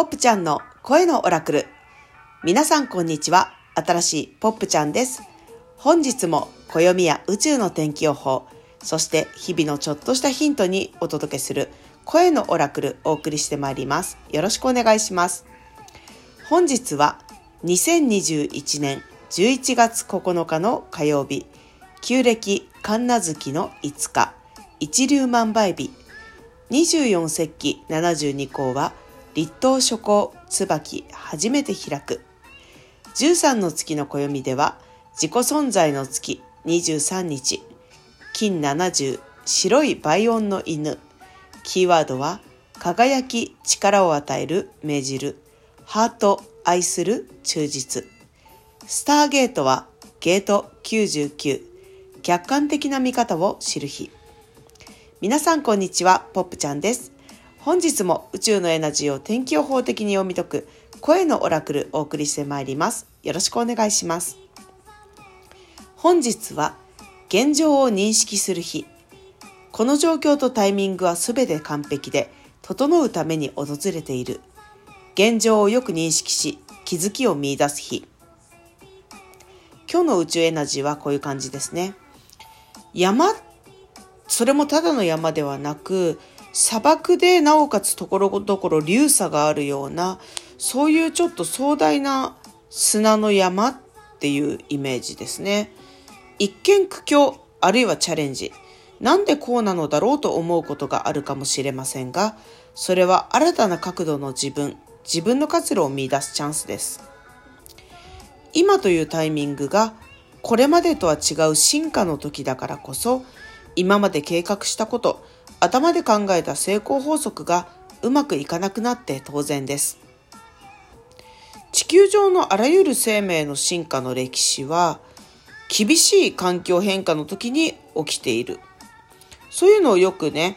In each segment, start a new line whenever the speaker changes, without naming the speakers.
ポップちゃんの声のオラクル。皆さんこんにちは。新しいポップちゃんです。本日も暦や宇宙の天気予報、そして日々のちょっとしたヒントにお届けする声のオラクルお送りしてまいります。よろしくお願いします。本日は2021年11月9日の火曜日、旧暦神奈月の5日、一粒万倍日、24節気72項は立冬初夏椿初めて開く。13の月の暦では自己存在の月23日。金70白い倍音の犬。キーワードは輝き力を与える命じる。ハート愛する忠実。スターゲートはゲート99客観的な見方を知る日。皆さんこんにちは。ポップちゃんです。本日も宇宙のエナジーを天気予報的に読み解く声のオラクルお送りしてまいります。よろしくお願いします。本日は現状を認識する日。この状況とタイミングは全て完璧で、整うために訪れている。現状をよく認識し、気づきを見出す日。今日の宇宙エナジーはこういう感じですね。山、それもただの山ではなく、砂漠でなおかつところどころ流砂があるようなそういうちょっと壮大な砂の山っていうイメージですね。一見苦境あるいはチャレンジなんでこうなのだろうと思うことがあるかもしれませんがそれは新たな角度の自分自分の活路を見出すチャンスです。今というタイミングがこれまでとは違う進化の時だからこそ今まで計画したこと頭で考えた成功法則がうまくいかなくなって当然です。地球上のあらゆる生命の進化の歴史は厳しい環境変化の時に起きている。そういうのをよくね、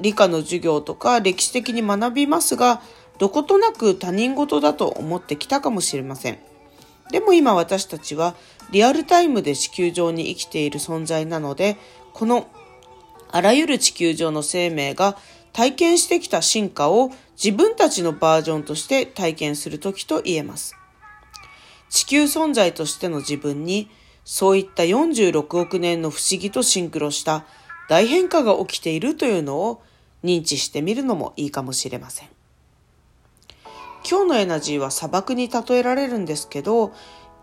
理科の授業とか歴史的に学びますが、どことなく他人事だと思ってきたかもしれません。でも今私たちはリアルタイムで地球上に生きている存在なので、このあらゆる地球上の生命が体験してきた進化を自分たちのバージョンとして体験するときと言えます。地球存在としての自分にそういった46億年の不思議とシンクロした大変化が起きているというのを認知してみるのもいいかもしれません。今日のエナジーは砂漠に例えられるんですけど、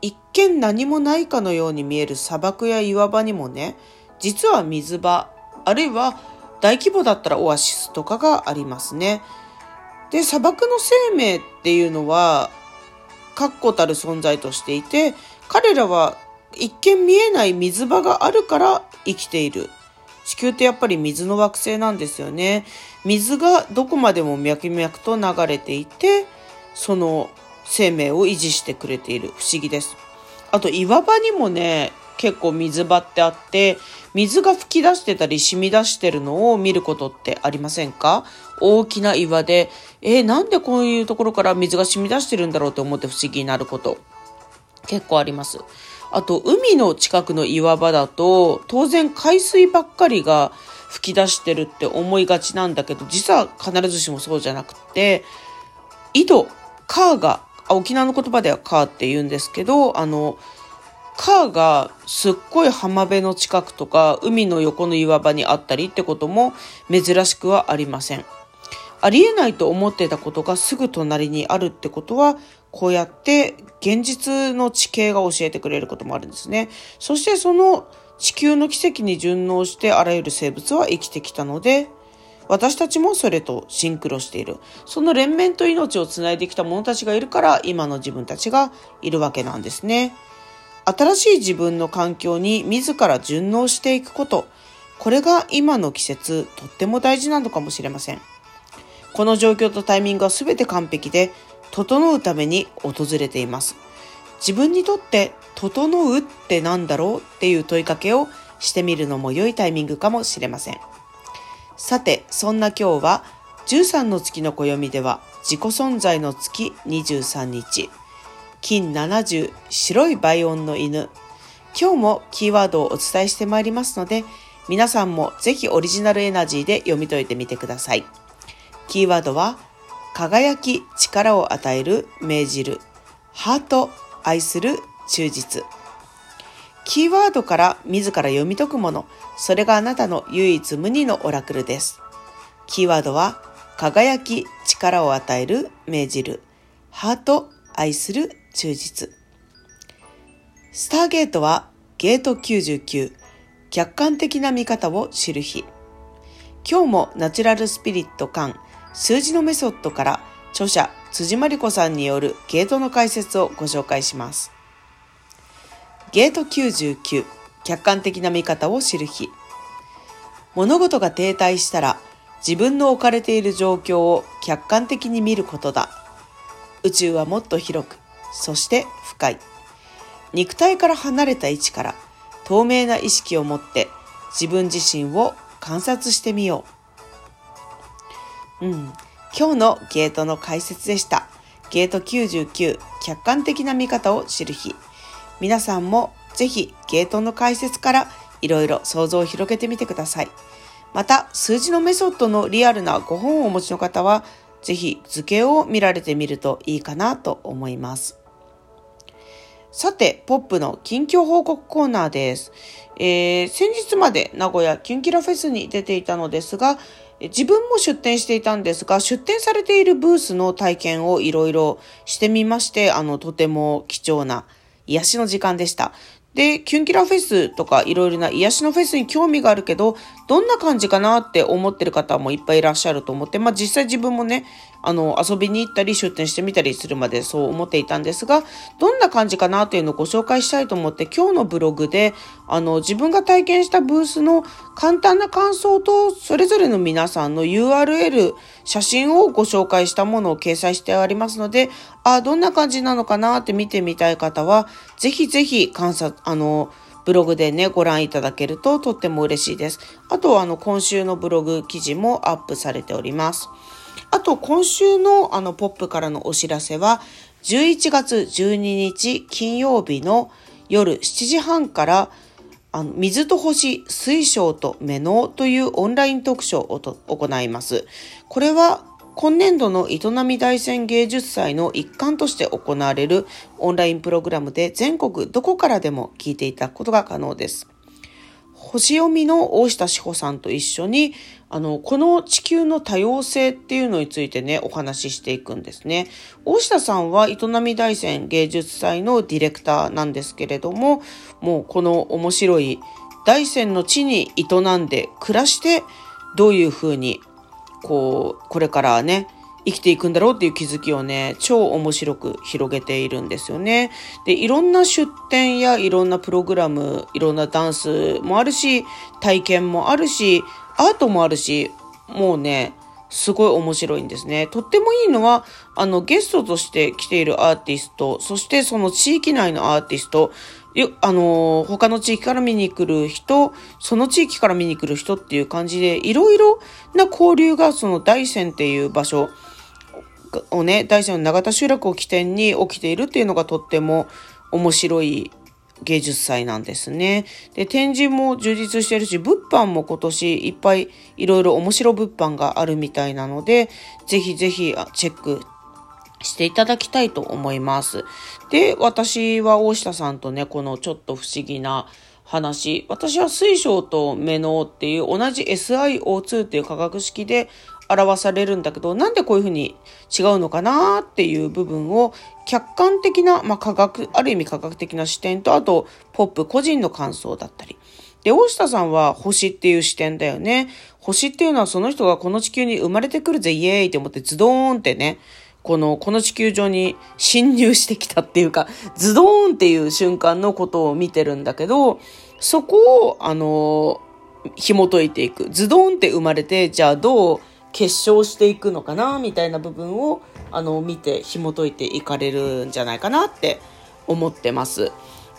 一見何もないかのように見える砂漠や岩場にもね、実は水場あるいは大規模だったらオアシスとかがありますね。で、砂漠の生命っていうのは、確固たる存在としていて、彼らは一見見えない水場があるから生きている。地球ってやっぱり水の惑星なんですよね。水がどこまでも脈々と流れていて、その生命を維持してくれている。不思議です。あと岩場にもね、結構水場ってあって、水が噴き出してたり染み出してるのを見ることってありませんか？大きな岩で、えー、なんでこういうところから水が染み出してるんだろうと思って不思議になること。結構あります。あと、海の近くの岩場だと、当然海水ばっかりが吹き出してるって思いがちなんだけど、実は必ずしもそうじゃなくって、井戸、カーが、沖縄の言葉ではカーって言うんですけど、あの、川がすっごい浜辺の近くとか海の横の岩場にあったりってことも珍しくはありません。ありえないと思ってたことがすぐ隣にあるってことはこうやって現実の地形が教えてくれることもあるんですね。そしてその地球の奇跡に順応してあらゆる生物は生きてきたので私たちもそれとシンクロしている。その連綿と命をつないできた者たちがいるから今の自分たちがいるわけなんですね。新しい自分の環境に自ら順応していくこと、これが今の季節とっても大事なのかもしれません。この状況とタイミングは全て完璧で、整うために訪れています。自分にとって整うって何だろうっていう問いかけをしてみるのも良いタイミングかもしれません。さて、そんな今日は13の月の暦では自己存在の月23日。金70白い倍音の犬。今日もキーワードをお伝えしてまいりますので皆さんもぜひオリジナルエナジーで読み解いてみてください。キーワードは輝き力を与える命じる。ハート愛する忠実。キーワードから自ら読み解くもの。それがあなたの唯一無二のオラクルです。キーワードは輝き力を与える命じる。ハート愛する忠実。スターゲートはゲート99客観的な見方を知る日。今日もナチュラルスピリット感数字のメソッドから著者辻真理子さんによるゲートの解説をご紹介します。ゲート99客観的な見方を知る日。物事が停滞したら自分の置かれている状況を客観的に見ることだ。宇宙はもっと広く、そして深い。肉体から離れた位置から透明な意識を持って自分自身を観察してみよう。うん。今日のゲートの解説でした。ゲート99、客観的な見方を知る日。皆さんもぜひゲートの解説からいろいろ想像を広げてみてください。また、数字のメソッドのリアルな5本をお持ちの方は、ぜひ図形を見られてみるといいかなと思います。さて、ポップの近況報告コーナーです。えー、先日まで名古屋キュンキラフェスに出ていたのですが、自分も出店していたんですが、出店されているブースの体験をいろいろしてみまして、あの、とても貴重な癒しの時間でした。で、キュンキラフェスとかいろいろな癒しのフェスに興味があるけど、どんな感じかなって思ってる方もいっぱいいらっしゃると思って、まあ実際自分もね、あの、遊びに行ったり出店してみたりするまでそう思っていたんですが、どんな感じかなっていうのをご紹介したいと思って、今日のブログで、あの、自分が体験したブースの簡単な感想と、それぞれの皆さんの URL、写真をご紹介したものを掲載してありますので、あ、どんな感じなのかなって見てみたい方は、ぜひぜひ観察、あの、ブログでね、ご覧いただけるととっても嬉しいです。あとは、あの、今週のブログ記事もアップされております。あと、今週のあの、ポップからのお知らせは、11月12日金曜日の夜7時半から、あの水と星、水晶と目のというオンライン特賞を行います。これは今年度の営み大戦芸術祭の一環として行われるオンラインプログラムで全国どこからでも聞いていただくことが可能です。星読みの大下志保さんと一緒に、あの、この地球の多様性っていうのについてね、お話ししていくんですね。大下さんは営み大戦芸術祭のディレクターなんですけれども、もうこの面白い大戦の地に営んで暮らして、どういうふうに、こう、これからね、生きていくんだろうっていう気づきをね、超面白く広げているんですよね。で、いろんな出展やいろんなプログラム、いろんなダンスもあるし、体験もあるし、アートもあるし、もうね、すごい面白いんですね。とってもいいのは、あの、ゲストとして来ているアーティスト、そしてその地域内のアーティスト、あの、他の地域から見に来る人、その地域から見に来る人っていう感じで、いろいろな交流がその大山っていう場所、をね、大山の永田集落を起点に起きているっていうのがとっても面白い芸術祭なんですね。で、展示も充実してるし、物販も今年いっぱいいろいろ面白物販があるみたいなので、ぜひぜひチェックしていただきたいと思います。で、私は大下さんとね、このちょっと不思議な話。私は水晶とメノっていう同じ SiO2 っていう化学式で表されるんだけど、なんでこういうふうに違うのかなっていう部分を客観的な、まあ、科学、ある意味科学的な視点と、あと、ポップ個人の感想だったり。で、大下さんは星っていう視点だよね。星っていうのはその人がこの地球に生まれてくるぜ、イエーイって思ってズドーンってね、この、この地球上に侵入してきたっていうか、ズドーンっていう瞬間のことを見てるんだけど、そこを、あの、紐解いていく。ズドーンって生まれて、じゃあどう結晶していくのかなみたいな部分をあの見て紐解いていかれるんじゃないかなって思ってます。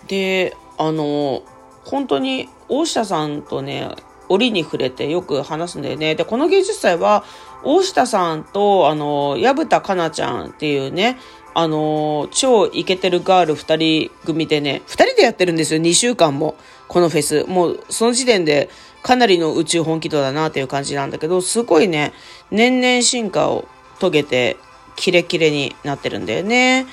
であの本当に大下さんとね折に触れてよく話すんだよね。でこの芸術祭は大下さんとあの薮田かなちゃんっていうねあの超イケてるガール2人組でね2人でやってるんですよ2週間もこのフェスもうその時点でかなりの宇宙本気度だなっていう感じなんだけど、すごいね、年々進化を遂げてキレキレになってるんだよね。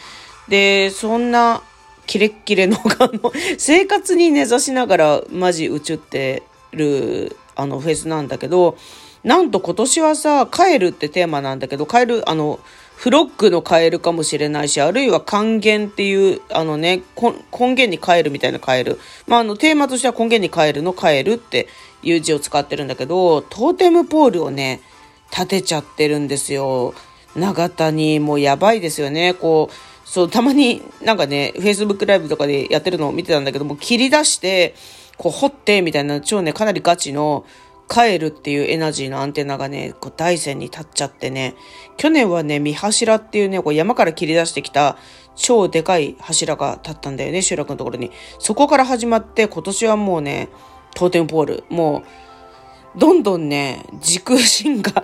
で、そんなキレッキレのあの生活に根ざしながらマジ宇宙ってるあのフェスなんだけど、なんと今年はさ、帰るってテーマなんだけど、帰る、あの、フロックのカエルかもしれないし、あるいは還元っていう、あのね、根源に帰るみたいなカエル。まあ、あの、テーマとしては根源に帰るの帰るっていう字を使ってるんだけど、トーテムポールをね、立てちゃってるんですよ。長田に、もうやばいですよね。こう、そう、たまになんかね、Facebook ライブとかでやってるのを見てたんだけども、切り出して、こう掘ってみたいな超ね、かなりガチの、帰るっていうエナジーのアンテナがね、こう大山に立っちゃってね、去年はね、三柱っていうね、こう山から切り出してきた超でかい柱が立ったんだよね、集落のところに。そこから始まって、今年はもうね、トーテンポール、もう、どんどんね、時空進化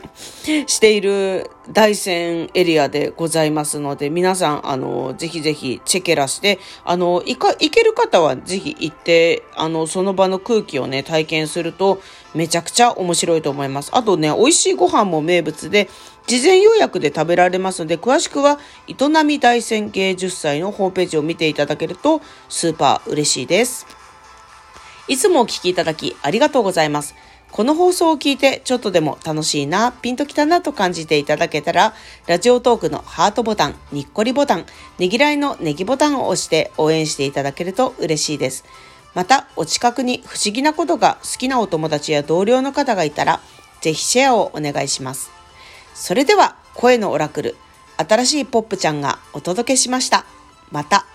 している大山エリアでございますので、皆さん、あの、ぜひぜひチェケラして、あの、行か、行ける方はぜひ行って、あの、その場の空気をね、体験すると、めちゃくちゃ面白いと思います。あとね、美味しいご飯も名物で、事前予約で食べられますので、詳しくは、営み大山芸術祭のホームページを見ていただけると、スーパー嬉しいです。いつもお聴きいただきありがとうございます。この放送を聞いてちょっとでも楽しいな、ピンときたなと感じていただけたら、ラジオトークのハートボタン、にっこりボタン、ねぎらいのネギボタンを押して応援していただけると嬉しいです。また、お近くに不思議なことが好きなお友達や同僚の方がいたら、ぜひシェアをお願いします。それでは、声のオラクル、新しいポップちゃんがお届けしました。また。